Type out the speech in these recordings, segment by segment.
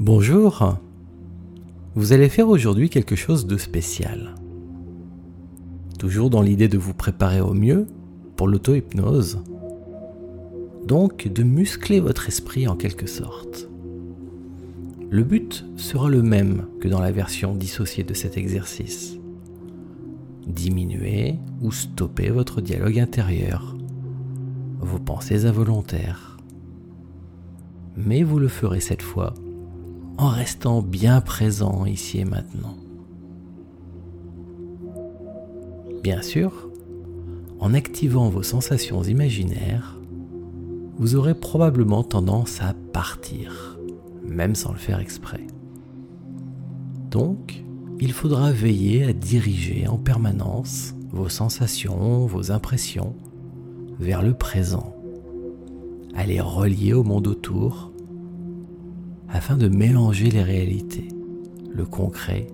Bonjour. Vous allez faire aujourd'hui quelque chose de spécial. Toujours dans l'idée de vous préparer au mieux pour l'auto-hypnose. Donc de muscler votre esprit en quelque sorte. Le but sera le même que dans la version dissociée de cet exercice. Diminuer ou stopper votre dialogue intérieur, vos pensées involontaires. Mais vous le ferez cette fois en restant bien présent ici et maintenant. Bien sûr, en activant vos sensations imaginaires, vous aurez probablement tendance à partir, même sans le faire exprès. Donc, il faudra veiller à diriger en permanence vos sensations, vos impressions vers le présent, à les relier au monde autour afin de mélanger les réalités, le concret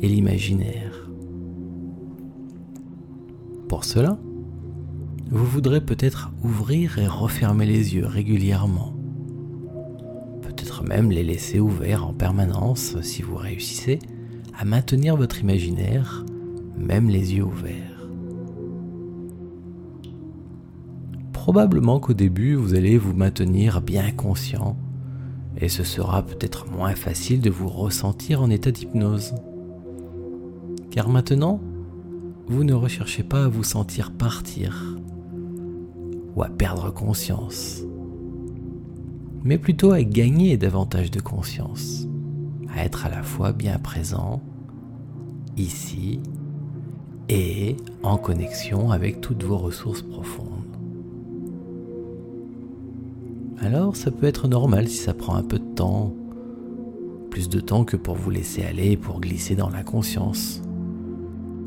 et l'imaginaire. Pour cela, vous voudrez peut-être ouvrir et refermer les yeux régulièrement. Peut-être même les laisser ouverts en permanence si vous réussissez à maintenir votre imaginaire, même les yeux ouverts. Probablement qu'au début, vous allez vous maintenir bien conscient et ce sera peut-être moins facile de vous ressentir en état d'hypnose. Car maintenant, vous ne recherchez pas à vous sentir partir ou à perdre conscience, mais plutôt à gagner davantage de conscience, à être à la fois bien présent, ici, et en connexion avec toutes vos ressources profondes. Alors ça peut être normal si ça prend un peu de temps, plus de temps que pour vous laisser aller, pour glisser dans l'inconscience,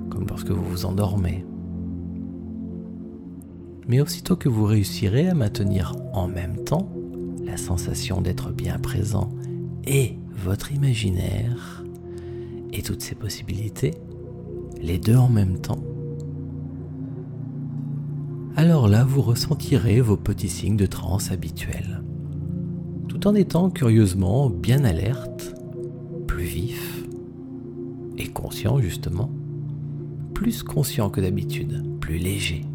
comme lorsque vous vous endormez. Mais aussitôt que vous réussirez à maintenir en même temps la sensation d'être bien présent et votre imaginaire et toutes ces possibilités, les deux en même temps, alors là vous ressentirez vos petits signes de transe habituels, tout en étant curieusement bien alerte, plus vif et conscient justement, plus conscient que d'habitude, plus léger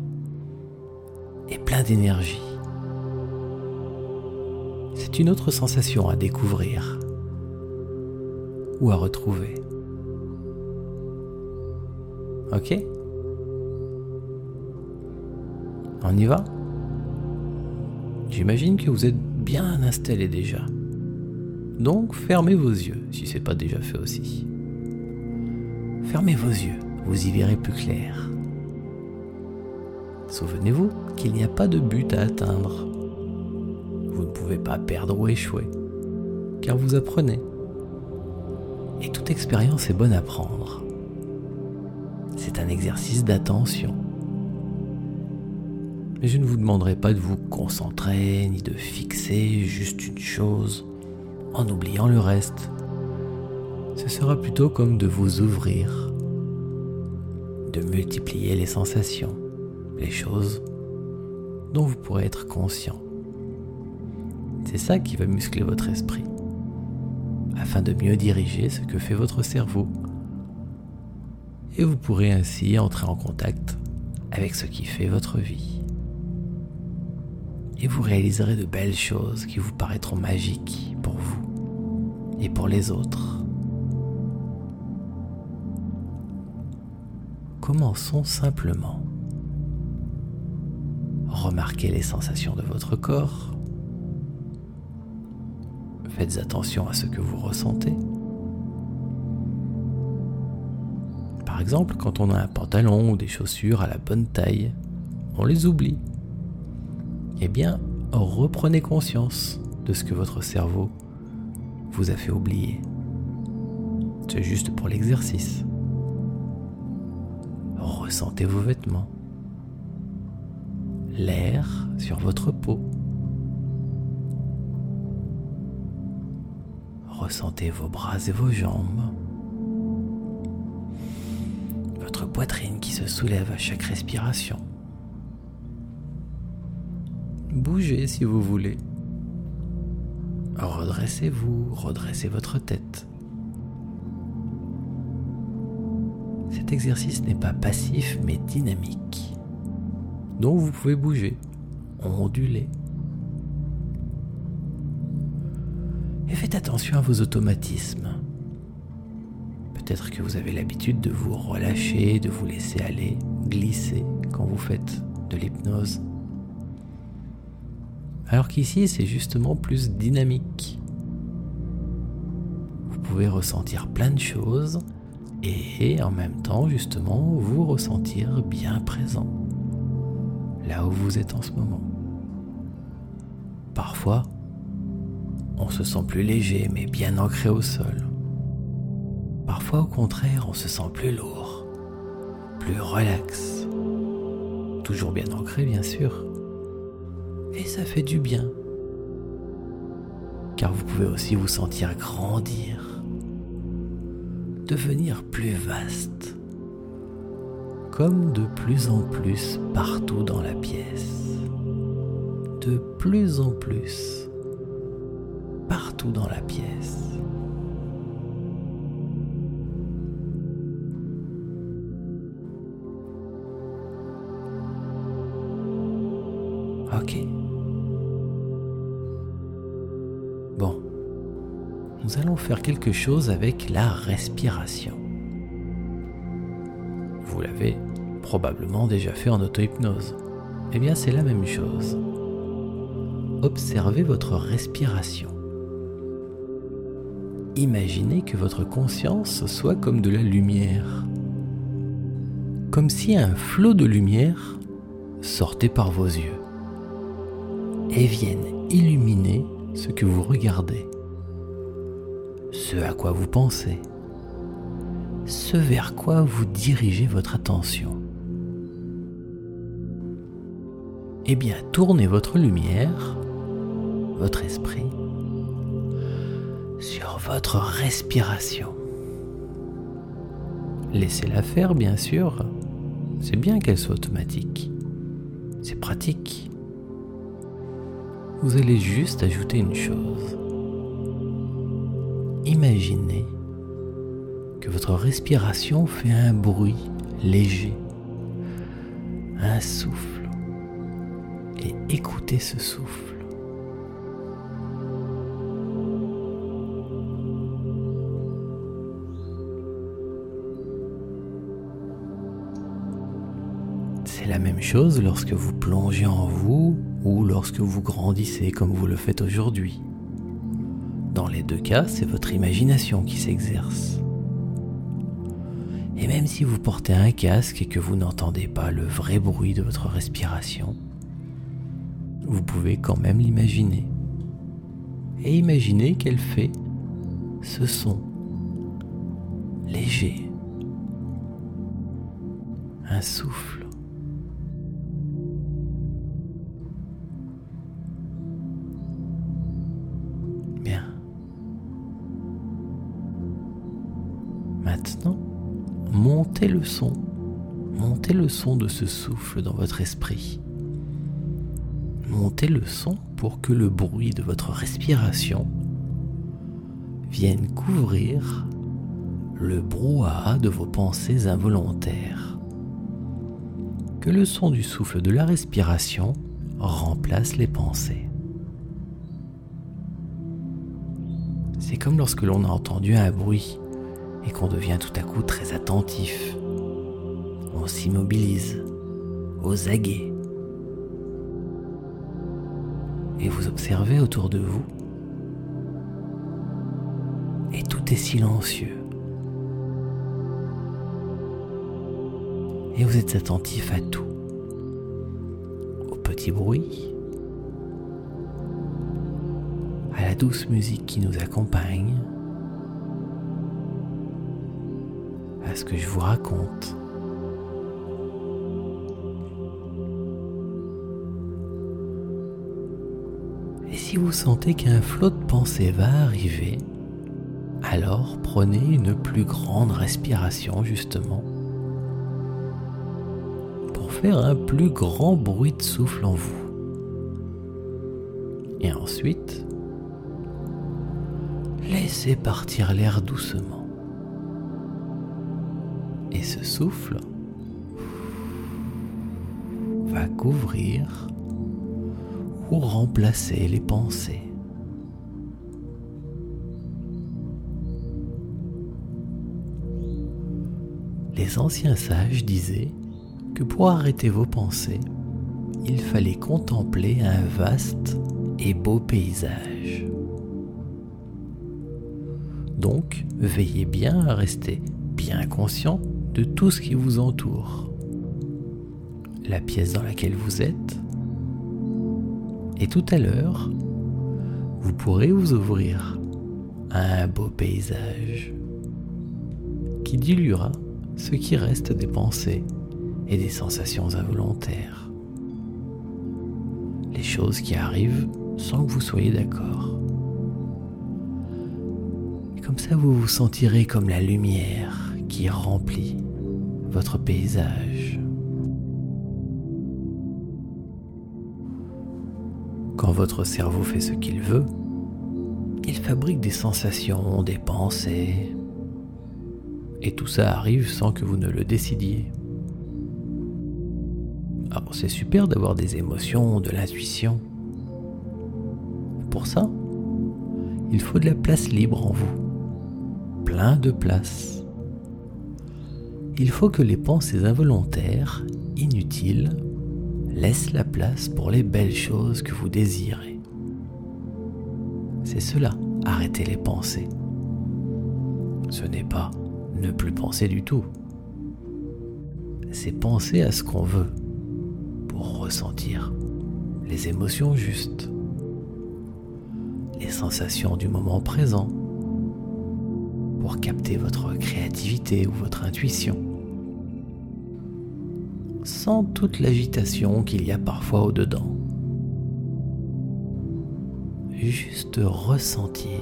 et plein d'énergie. C'est une autre sensation à découvrir ou à retrouver. Ok? On y va? J'imagine que vous êtes bien installé déjà. Donc fermez vos yeux si ce n'est pas déjà fait aussi. Fermez vos yeux, vous y verrez plus clair. Souvenez-vous qu'il n'y a pas de but à atteindre. Vous ne pouvez pas perdre ou échouer, car vous apprenez. Et toute expérience est bonne à prendre. C'est un exercice d'attention. Mais je ne vous demanderai pas de vous concentrer ni de fixer juste une chose en oubliant le reste. Ce sera plutôt comme de vous ouvrir, de multiplier les sensations, les choses dont vous pourrez être conscient. C'est ça qui va muscler votre esprit, afin de mieux diriger ce que fait votre cerveau. Et vous pourrez ainsi entrer en contact avec ce qui fait votre vie et vous réaliserez de belles choses qui vous paraîtront magiques pour vous et pour les autres. Commençons simplement. Remarquez les sensations de votre corps. Faites attention à ce que vous ressentez. Par exemple, quand on a un pantalon ou des chaussures à la bonne taille, on les oublie eh bien, reprenez conscience de ce que votre cerveau vous a fait oublier. C'est juste pour l'exercice. Ressentez vos vêtements, l'air sur votre peau. Ressentez vos bras et vos jambes, votre poitrine qui se soulève à chaque respiration. Bougez si vous voulez. Redressez-vous, redressez votre tête. Cet exercice n'est pas passif mais dynamique. Donc vous pouvez bouger, onduler. Et faites attention à vos automatismes. Peut-être que vous avez l'habitude de vous relâcher, de vous laisser aller, glisser quand vous faites de l'hypnose. Alors qu'ici, c'est justement plus dynamique. Vous pouvez ressentir plein de choses et en même temps, justement, vous ressentir bien présent, là où vous êtes en ce moment. Parfois, on se sent plus léger mais bien ancré au sol. Parfois, au contraire, on se sent plus lourd, plus relax, toujours bien ancré, bien sûr. Fait du bien. Car vous pouvez aussi vous sentir grandir, devenir plus vaste, comme de plus en plus partout dans la pièce. De plus en plus partout dans la pièce. Ok. Nous allons faire quelque chose avec la respiration. Vous l'avez probablement déjà fait en auto-hypnose. Eh bien, c'est la même chose. Observez votre respiration. Imaginez que votre conscience soit comme de la lumière. Comme si un flot de lumière sortait par vos yeux et viennent illuminer ce que vous regardez, ce à quoi vous pensez, ce vers quoi vous dirigez votre attention. Eh bien, tournez votre lumière, votre esprit, sur votre respiration. Laissez-la faire, bien sûr. C'est bien qu'elle soit automatique. C'est pratique vous allez juste ajouter une chose. Imaginez que votre respiration fait un bruit léger, un souffle, et écoutez ce souffle. C'est la même chose lorsque vous plongez en vous ou lorsque vous grandissez comme vous le faites aujourd'hui. Dans les deux cas, c'est votre imagination qui s'exerce. Et même si vous portez un casque et que vous n'entendez pas le vrai bruit de votre respiration, vous pouvez quand même l'imaginer. Et imaginer qu'elle fait ce son léger, un souffle montez le son, montez le son de ce souffle dans votre esprit. Montez le son pour que le bruit de votre respiration vienne couvrir le brouhaha de vos pensées involontaires. Que le son du souffle de la respiration remplace les pensées. C'est comme lorsque l'on a entendu un bruit et qu'on devient tout à coup très attentif. On s'immobilise, aux aguets. Et vous observez autour de vous. Et tout est silencieux. Et vous êtes attentif à tout. Aux petits bruits, à la douce musique qui nous accompagne, que je vous raconte. Et si vous sentez qu'un flot de pensée va arriver, alors prenez une plus grande respiration justement pour faire un plus grand bruit de souffle en vous. Et ensuite, laissez partir l'air doucement. Et ce souffle va couvrir ou remplacer les pensées. Les anciens sages disaient que pour arrêter vos pensées, il fallait contempler un vaste et beau paysage. Donc, veillez bien à rester bien conscient de tout ce qui vous entoure. La pièce dans laquelle vous êtes. Et tout à l'heure, vous pourrez vous ouvrir à un beau paysage qui diluera ce qui reste des pensées et des sensations involontaires. Les choses qui arrivent sans que vous soyez d'accord. Comme ça, vous vous sentirez comme la lumière qui remplit votre paysage. Quand votre cerveau fait ce qu'il veut, il fabrique des sensations, des pensées, et tout ça arrive sans que vous ne le décidiez. Alors c'est super d'avoir des émotions, de l'intuition. Pour ça, il faut de la place libre en vous. Plein de place. Il faut que les pensées involontaires, inutiles, laissent la place pour les belles choses que vous désirez. C'est cela, arrêter les pensées. Ce n'est pas ne plus penser du tout. C'est penser à ce qu'on veut pour ressentir les émotions justes, les sensations du moment présent, pour capter votre créativité ou votre intuition, sans toute l'agitation qu'il y a parfois au-dedans. Juste ressentir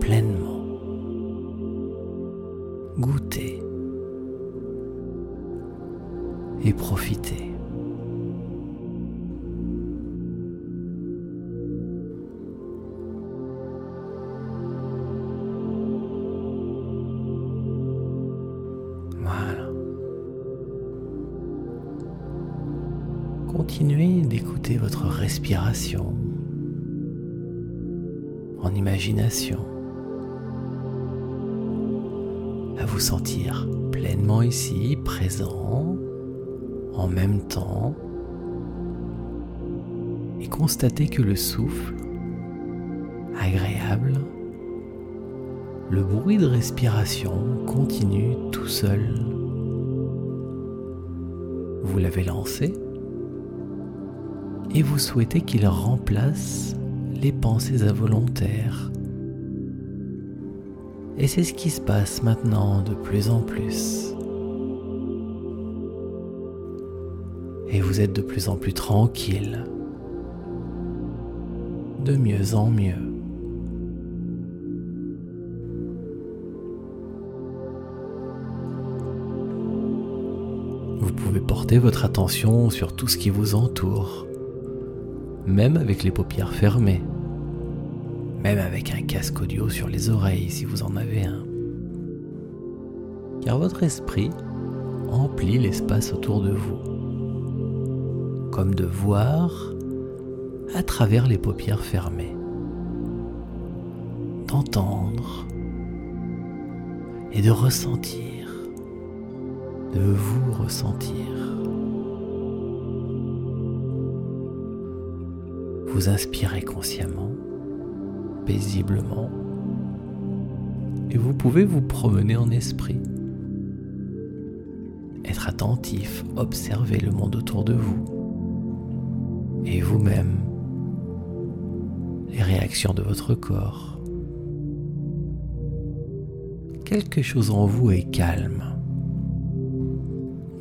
pleinement goûter et profiter. Continuez d'écouter votre respiration en imagination. vous sentir pleinement ici, présent, en même temps, et constater que le souffle, agréable, le bruit de respiration continue tout seul. Vous l'avez lancé et vous souhaitez qu'il remplace les pensées involontaires et c'est ce qui se passe maintenant de plus en plus. Et vous êtes de plus en plus tranquille. De mieux en mieux. Vous pouvez porter votre attention sur tout ce qui vous entoure, même avec les paupières fermées même avec un casque audio sur les oreilles si vous en avez un. Car votre esprit emplit l'espace autour de vous, comme de voir à travers les paupières fermées, d'entendre et de ressentir, de vous ressentir. Vous inspirez consciemment paisiblement et vous pouvez vous promener en esprit. Être attentif, observer le monde autour de vous et vous-même, les réactions de votre corps. Quelque chose en vous est calme.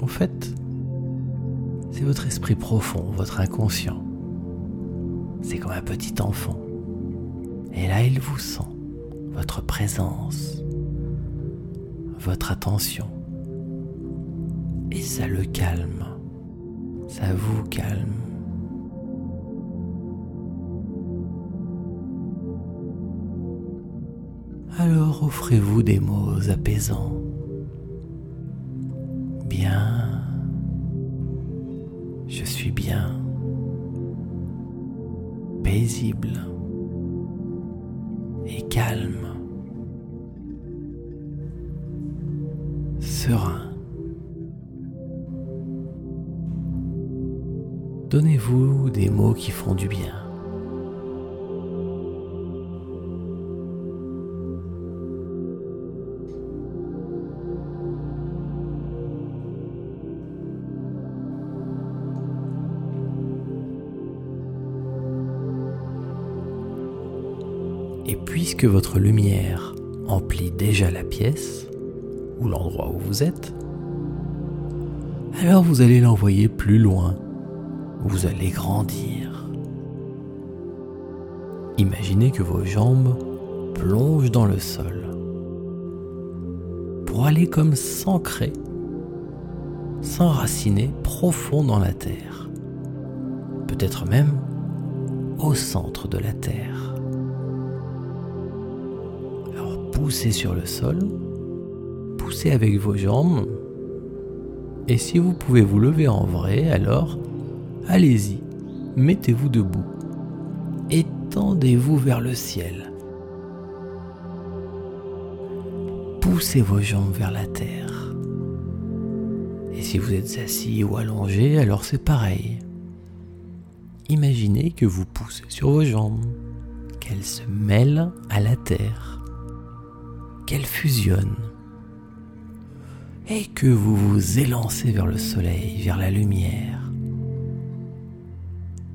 En fait, c'est votre esprit profond, votre inconscient. C'est comme un petit enfant. Et là, il vous sent, votre présence, votre attention. Et ça le calme, ça vous calme. Alors offrez-vous des mots apaisants. Bien. Je suis bien. Paisible. Et calme. Serein. Donnez-vous des mots qui font du bien. Puisque votre lumière emplit déjà la pièce, ou l'endroit où vous êtes, alors vous allez l'envoyer plus loin vous allez grandir. Imaginez que vos jambes plongent dans le sol pour aller comme s'ancrer, s'enraciner profond dans la terre, peut-être même au centre de la terre. Poussez sur le sol, poussez avec vos jambes, et si vous pouvez vous lever en vrai, alors Allez-y, mettez-vous debout. Étendez-vous vers le ciel. Poussez vos jambes vers la terre. Et si vous êtes assis ou allongé, alors c'est pareil. Imaginez que vous poussez sur vos jambes, qu'elles se mêlent à la terre, qu'elles fusionnent, et que vous vous élancez vers le soleil, vers la lumière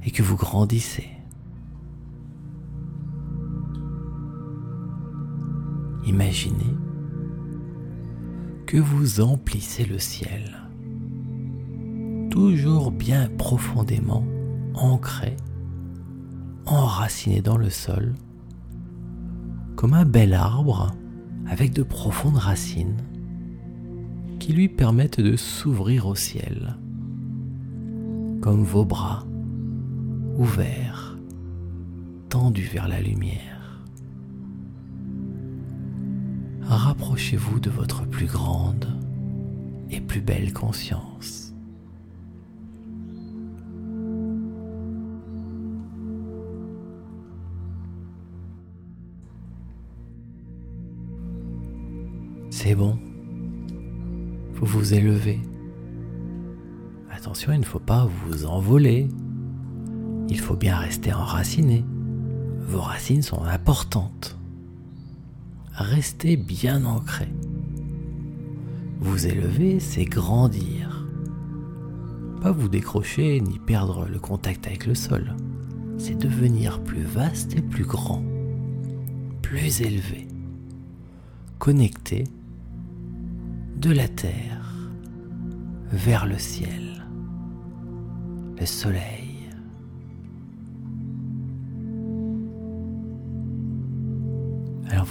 et que vous grandissez. Imaginez que vous emplissez le ciel, toujours bien profondément ancré, enraciné dans le sol, comme un bel arbre avec de profondes racines qui lui permettent de s'ouvrir au ciel, comme vos bras ouvert, tendu vers la lumière. Rapprochez-vous de votre plus grande et plus belle conscience. C'est bon. Vous vous élevez. Attention, il ne faut pas vous envoler il faut bien rester enraciné. Vos racines sont importantes. Restez bien ancré. Vous élever, c'est grandir. Pas vous décrocher ni perdre le contact avec le sol. C'est devenir plus vaste et plus grand, plus élevé, connecté de la terre vers le ciel, le soleil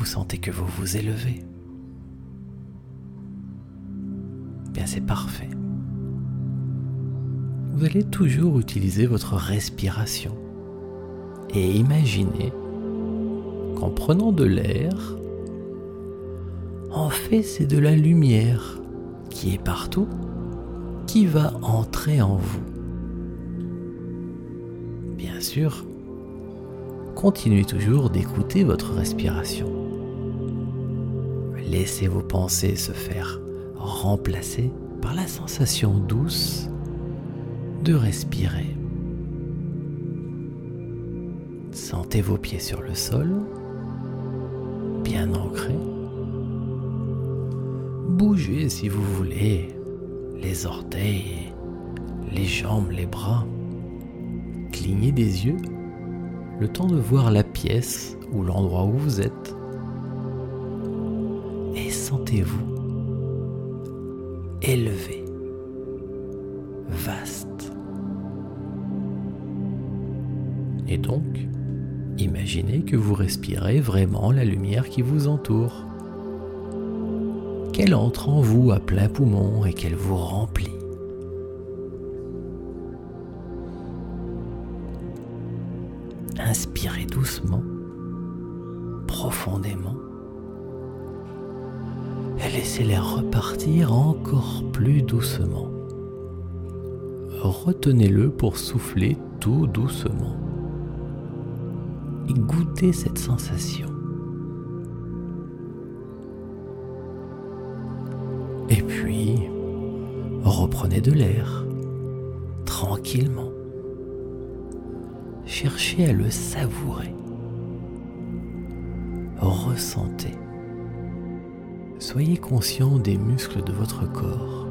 vous sentez que vous vous élevez. Bien, c'est parfait. Vous allez toujours utiliser votre respiration et imaginez qu'en prenant de l'air, en fait, c'est de la lumière qui est partout qui va entrer en vous. Bien sûr, continuez toujours d'écouter votre respiration. Laissez vos pensées se faire remplacer par la sensation douce de respirer. Sentez vos pieds sur le sol, bien ancrés. Bougez si vous voulez les orteils, les jambes, les bras. Clignez des yeux le temps de voir la pièce ou l'endroit où vous êtes. Et sentez-vous élevé, vaste. Et donc, imaginez que vous respirez vraiment la lumière qui vous entoure, qu'elle entre en vous à plein poumon et qu'elle vous remplit. Inspirez doucement, profondément et laissez-les repartir encore plus doucement. Retenez-le pour souffler tout doucement et goûtez cette sensation. Reprenez de l'air tranquillement. Cherchez à le savourer. Ressentez. Soyez conscient des muscles de votre corps.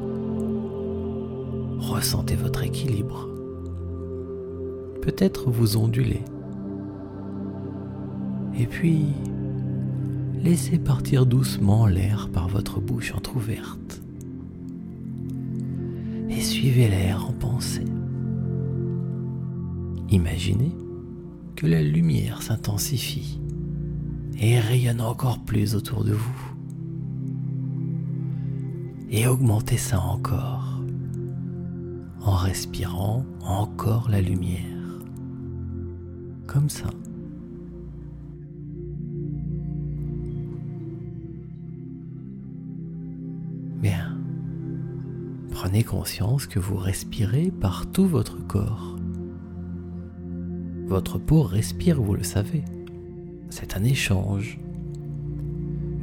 Ressentez votre équilibre. Peut-être vous ondulez. Et puis, laissez partir doucement l'air par votre bouche entr'ouverte. Suivez l'air en pensée. Imaginez que la lumière s'intensifie et rayonne encore plus autour de vous. Et augmentez ça encore en respirant encore la lumière. Comme ça. Prenez conscience que vous respirez par tout votre corps. Votre peau respire, vous le savez. C'est un échange,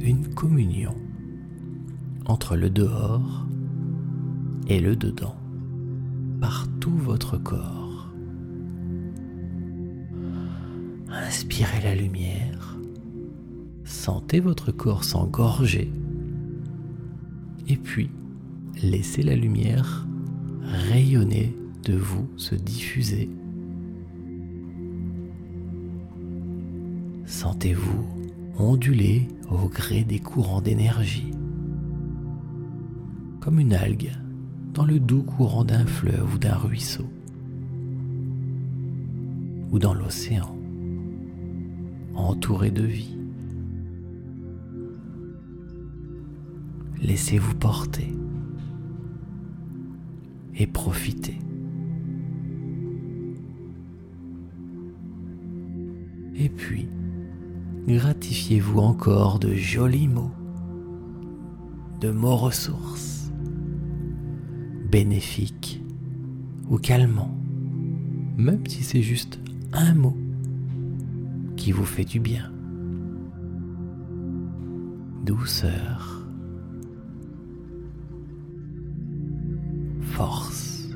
une communion entre le dehors et le dedans, par tout votre corps. Inspirez la lumière, sentez votre corps s'engorger, et puis laissez la lumière rayonner de vous, se diffuser. Sentez-vous onduler au gré des courants d'énergie, comme une algue dans le doux courant d'un fleuve ou d'un ruisseau, ou dans l'océan, entouré de vie. Laissez-vous porter et profitez. Et puis, gratifiez-vous encore de jolis mots, de mots ressources, bénéfiques ou calmants, même si c'est juste un mot qui vous fait du bien. Douceur, force,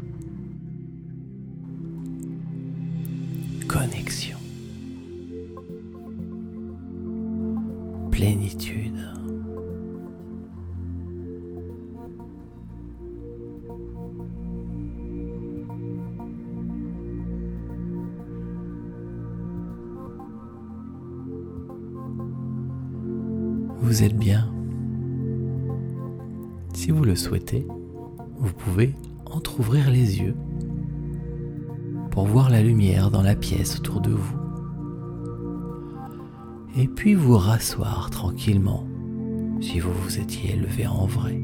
connexion. plénitude. Vous êtes bien. Si vous le souhaitez, vous pouvez autour de vous et puis vous rasseoir tranquillement si vous vous étiez levé en vrai.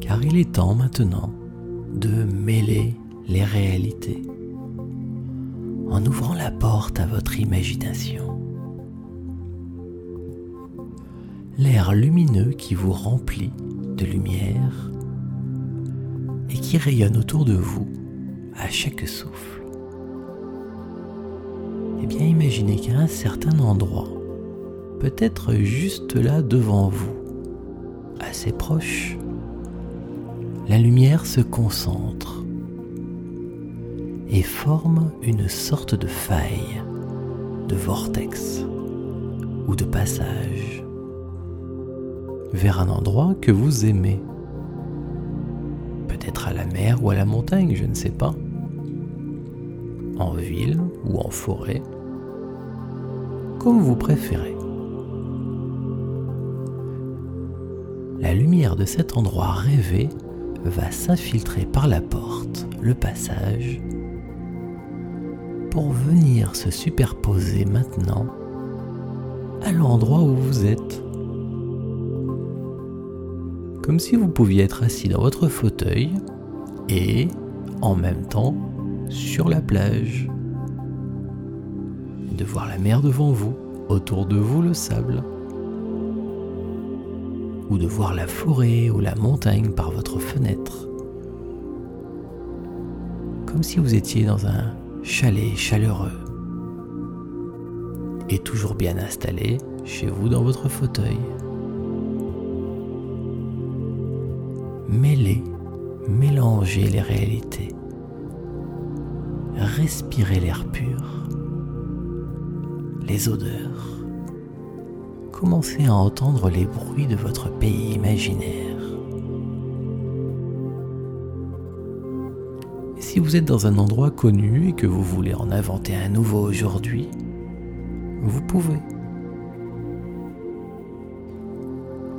Car il est temps maintenant de mêler les réalités en ouvrant la porte à votre imagination. L'air lumineux qui vous remplit lumière et qui rayonne autour de vous à chaque souffle. Eh bien, imaginez qu'à un certain endroit, peut-être juste là devant vous, assez proche, la lumière se concentre et forme une sorte de faille, de vortex ou de passage vers un endroit que vous aimez être à la mer ou à la montagne, je ne sais pas. En ville ou en forêt. Comme vous préférez. La lumière de cet endroit rêvé va s'infiltrer par la porte, le passage, pour venir se superposer maintenant à l'endroit où vous êtes comme si vous pouviez être assis dans votre fauteuil et en même temps sur la plage. De voir la mer devant vous, autour de vous le sable, ou de voir la forêt ou la montagne par votre fenêtre, comme si vous étiez dans un chalet chaleureux. Et toujours bien installé chez vous dans votre fauteuil. Mêlez, mélangez les réalités. Respirez l'air pur, les odeurs. Commencez à entendre les bruits de votre pays imaginaire. si vous êtes dans un endroit connu et que vous voulez en inventer un nouveau aujourd'hui, vous pouvez.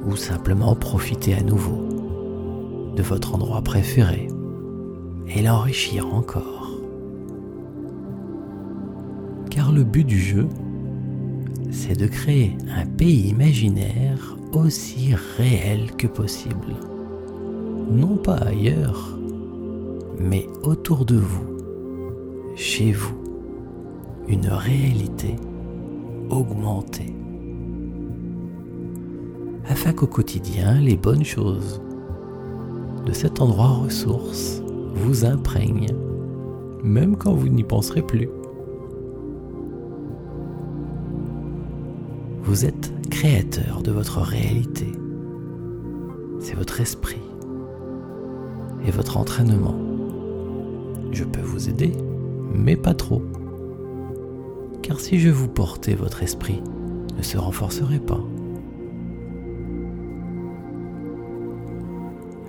Ou simplement profiter à nouveau de votre endroit préféré et l'enrichir encore. Car le but du jeu, c'est de créer un pays imaginaire aussi réel que possible. Non pas ailleurs, mais autour de vous, chez vous, une réalité augmentée. Afin qu'au quotidien, les bonnes choses de cet endroit ressource vous imprègnent, même quand vous n'y penserez plus. Vous êtes créateur de votre réalité. C'est votre esprit et votre entraînement. Je peux vous aider, mais pas trop. Car si je vous portais, votre esprit ne se renforcerait pas.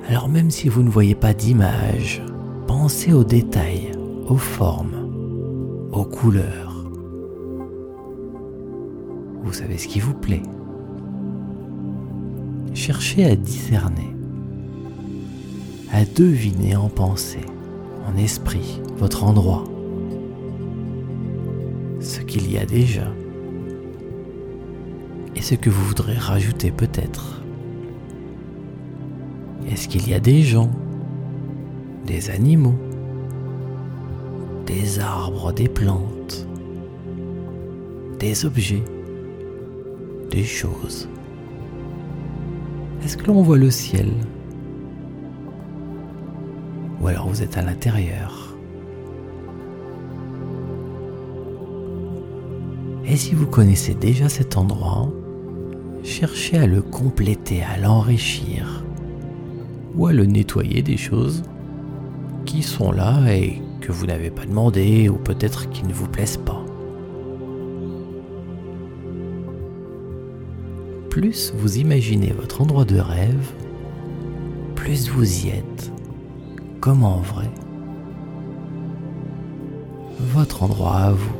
Alors même si vous ne voyez pas d'image, pensez aux détails, aux formes, aux couleurs vous savez ce qui vous plaît. Cherchez à discerner, à deviner en pensée, en esprit, votre endroit, ce qu'il y a déjà et ce que vous voudrez rajouter peut-être. Est-ce qu'il y a des gens, des animaux, des arbres, des plantes, des objets des choses? Est-ce que l'on voit le ciel? Ou alors vous êtes à l'intérieur? Et si vous connaissez déjà cet endroit, cherchez à le compléter, à l'enrichir, ou à le nettoyer des choses qui sont là et que vous n'avez pas demandé, ou peut-être qui ne vous plaisent pas. plus vous imaginez votre endroit de rêve, plus vous y êtes, comme en vrai. Votre endroit à vous.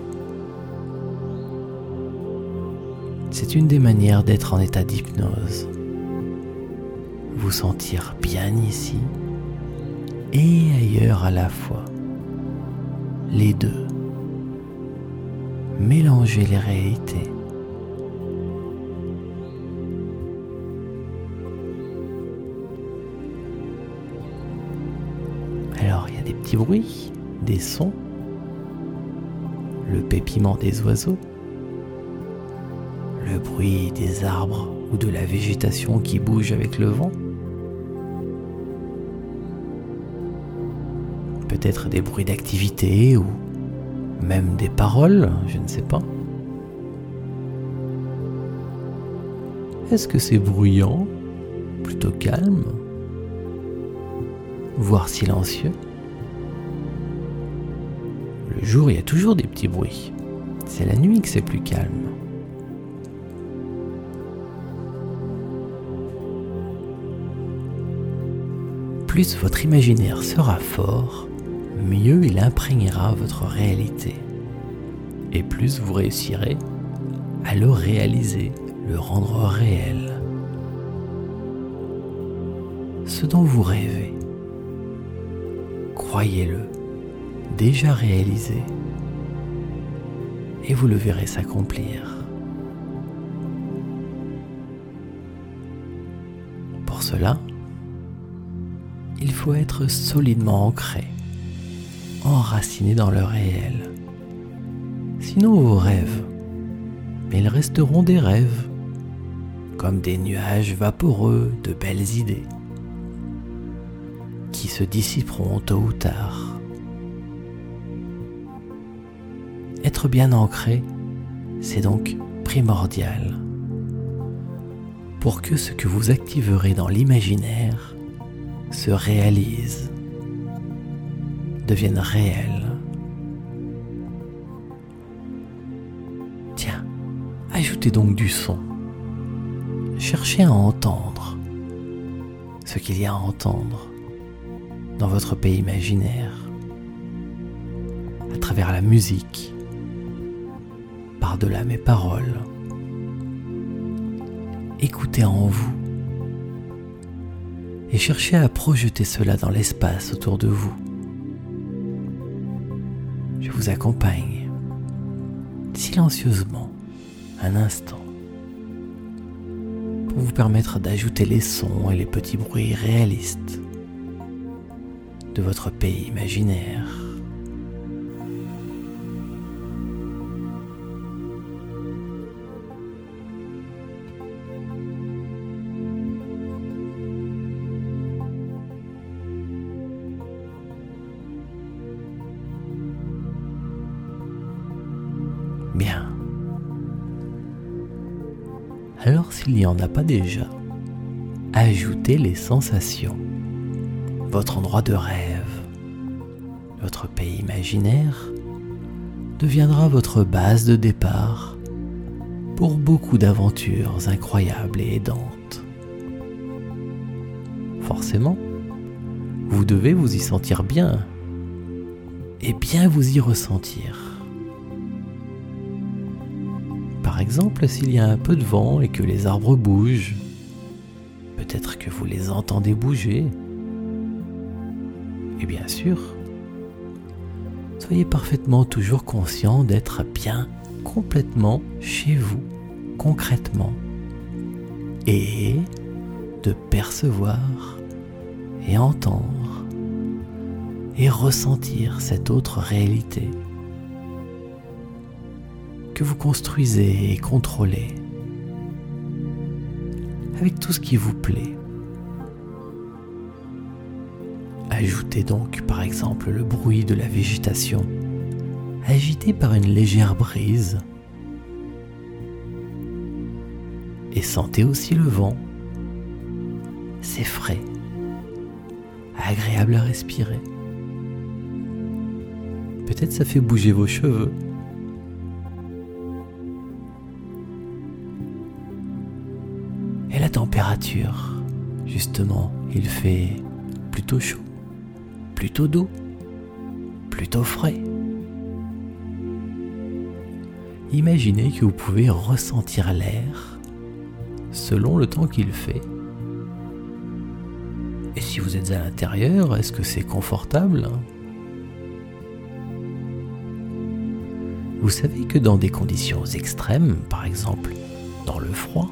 C'est une des manières d'être en état d'hypnose. Sentir bien ici et ailleurs à la fois. Les deux. Mélanger les réalités. Alors il y a des petits bruits, des sons, le pépiment des oiseaux, le bruit des arbres ou de la végétation qui bouge avec le vent. Des bruits d'activité ou même des paroles, je ne sais pas. Est-ce que c'est bruyant, plutôt calme voire silencieux? Le jour, il y a toujours des petits bruits. C'est la nuit que c'est plus calme. Plus votre imaginaire sera fort, mieux il imprégnera votre réalité. Et plus vous réussirez à le réaliser, le rendre réel. Ce dont vous rêvez croyez-le, déjà réalisé, et vous le verrez s'accomplir. Pour cela, il faut être solidement ancré, enraciné dans le réel, Sinon vos rêves, mais ils resteront des rêves, comme des nuages vaporeux de belles idées, qui se dissiperont tôt ou tard. Être bien ancré, c'est donc primordial. Pour que ce que vous activerez dans l'imaginaire se réalise, devienne réel. Tiens, ajoutez donc du son. Cherchez à entendre ce qu'il y a à entendre dans votre pays imaginaire, à travers la musique, par-delà mes paroles écoutez en vous et cherchez à projeter cela dans l'espace autour de vous. Accompagne silencieusement un instant pour vous permettre d'ajouter les sons et les petits bruits réalistes de votre pays imaginaire. Alors s'il n'y en a pas déjà, ajoutez les sensations. Votre endroit de rêve, votre pays imaginaire, deviendra votre base de départ pour beaucoup d'aventures incroyables et aidantes. Forcément, vous devez vous y sentir bien et bien vous y ressentir. Exemple, s'il y a un peu de vent et que les arbres bougent, peut-être que vous les entendez bouger. Et bien sûr, soyez parfaitement toujours conscient d'être bien complètement chez vous, concrètement, et de percevoir et entendre et ressentir cette autre réalité que vous construisez et contrôlez avec tout ce qui vous plaît. Ajoutez donc par exemple le bruit de la végétation agité par une légère brise et sentez aussi le vent. C'est frais, agréable à respirer. Peut-être ça fait bouger vos cheveux. Température. Justement, il fait plutôt chaud, plutôt doux, plutôt frais. Imaginez que vous pouvez ressentir l'air selon le temps qu'il fait. Et si vous êtes à l'intérieur, est-ce que c'est confortable? Vous savez que dans des conditions extrêmes, par exemple dans le froid,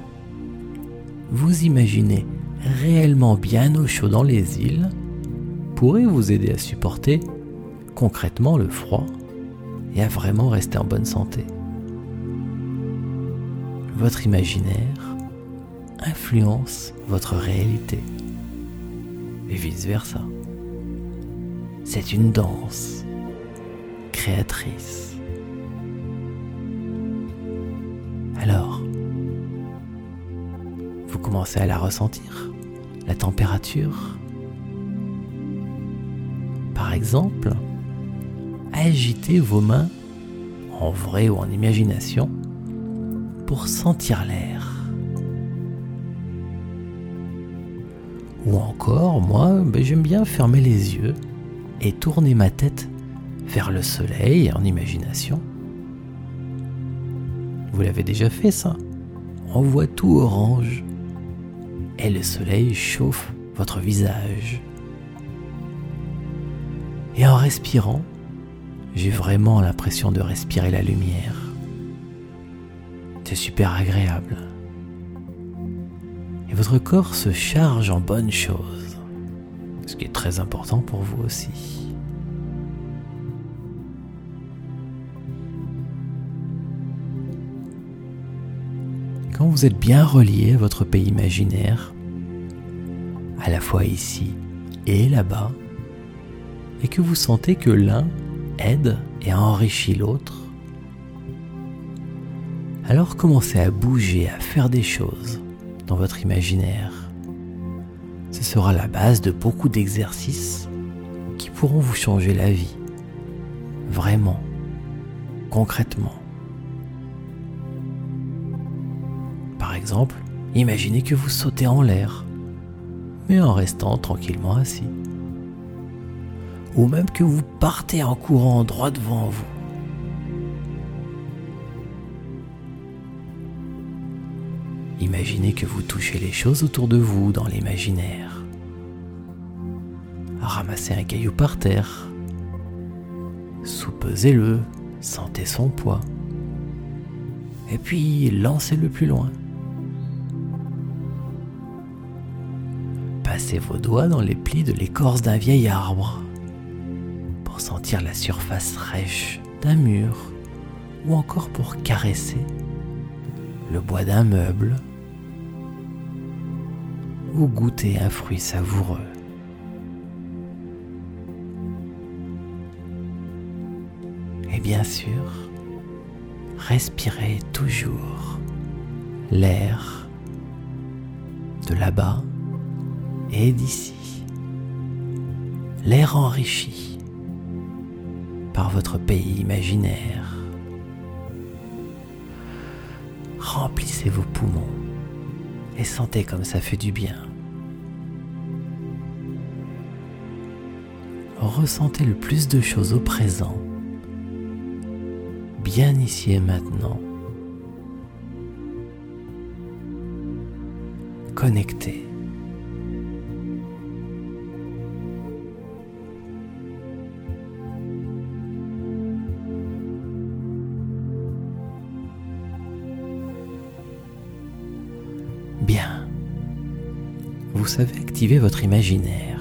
vous imaginez réellement bien au chaud dans les îles pourrait vous aider à supporter concrètement le froid et à vraiment rester en bonne santé. Votre imaginaire influence votre réalité et vice-versa. C'est une danse créatrice. Commencez à la ressentir, la température. Par exemple, agitez vos mains, en vrai ou en imagination, pour sentir l'air. Ou encore, moi, ben, j'aime bien fermer les yeux et tourner ma tête vers le soleil en imagination. Vous l'avez déjà fait ça? On voit tout orange, et le soleil chauffe votre visage. Et en respirant, j'ai vraiment l'impression de respirer la lumière. C'est super agréable. Et votre corps se charge en bonnes choses, ce qui est très important pour vous aussi. Vous êtes bien relié à votre pays imaginaire, à la fois ici et là-bas, et que vous sentez que l'un aide et enrichit l'autre, alors commencez à bouger, à faire des choses dans votre imaginaire. Ce sera la base de beaucoup d'exercices qui pourront vous changer la vie, vraiment, concrètement. Exemple, imaginez que vous sautez en l'air, mais en restant tranquillement assis. Ou même que vous partez en courant droit devant vous. Imaginez que vous touchez les choses autour de vous dans l'imaginaire. Ramassez un caillou par terre. Soupesez-le, sentez son poids. Et puis lancez-le plus loin. Vos doigts dans les plis de l'écorce d'un vieil arbre pour sentir la surface rêche d'un mur ou encore pour caresser le bois d'un meuble ou goûter un fruit savoureux. Et bien sûr, respirez toujours l'air de là-bas et d'ici. L'air enrichi par votre pays imaginaire. Remplissez vos poumons et sentez comme ça fait du bien. Ressentez le plus de choses au présent, bien ici et maintenant. Connecté. Vous savez activer votre imaginaire,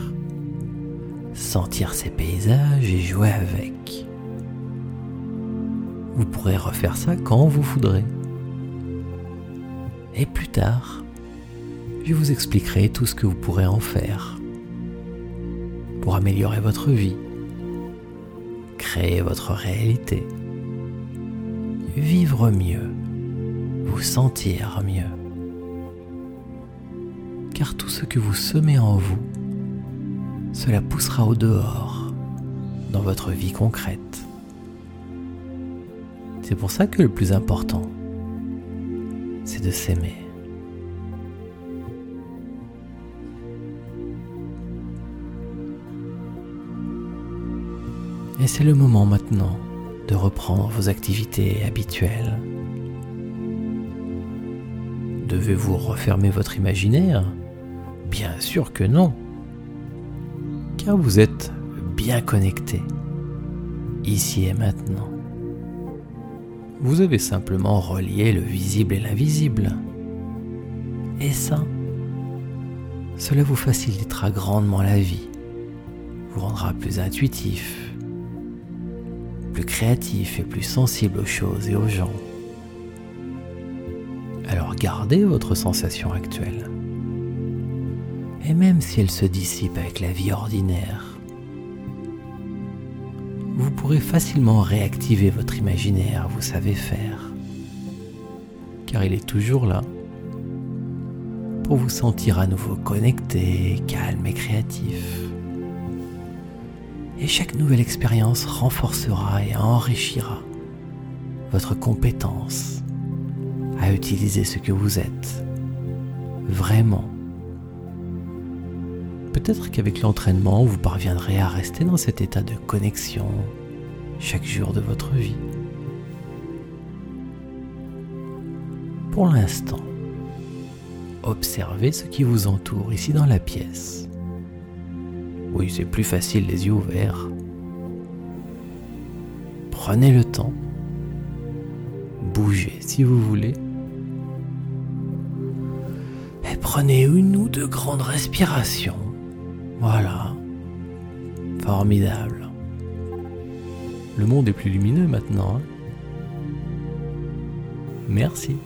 sentir ces paysages et jouer avec. Vous pourrez refaire ça quand vous voudrez. Et plus tard, je vous expliquerai tout ce que vous pourrez en faire pour améliorer votre vie, créer votre réalité, vivre mieux, vous sentir mieux car tout ce que vous semez en vous, cela poussera au dehors, dans votre vie concrète. C'est pour ça que le plus important, c'est de s'aimer. Et c'est le moment maintenant de reprendre vos activités habituelles. Devez-vous refermer votre imaginaire sûr que non. Car vous êtes bien connecté, ici et maintenant. Vous avez simplement relié le visible et l'invisible. Et ça, cela vous facilitera grandement la vie, vous rendra plus intuitif, plus créatif et plus sensible aux choses et aux gens. Alors gardez votre sensation actuelle et même si elle se dissipe avec la vie ordinaire, vous pourrez facilement réactiver votre imaginaire, vous savez faire, car il est toujours là pour vous sentir à nouveau connecté, calme et créatif. Et chaque nouvelle expérience renforcera et enrichira votre compétence à utiliser ce que vous êtes vraiment Peut-être qu'avec l'entraînement, vous parviendrez à rester dans cet état de connexion chaque jour de votre vie. Pour l'instant, observez ce qui vous entoure ici dans la pièce. Oui, c'est plus facile les yeux ouverts. Prenez le temps. Bougez si vous voulez. Et prenez une ou deux grandes respirations voilà. Formidable. Le monde est plus lumineux maintenant. Hein. Merci.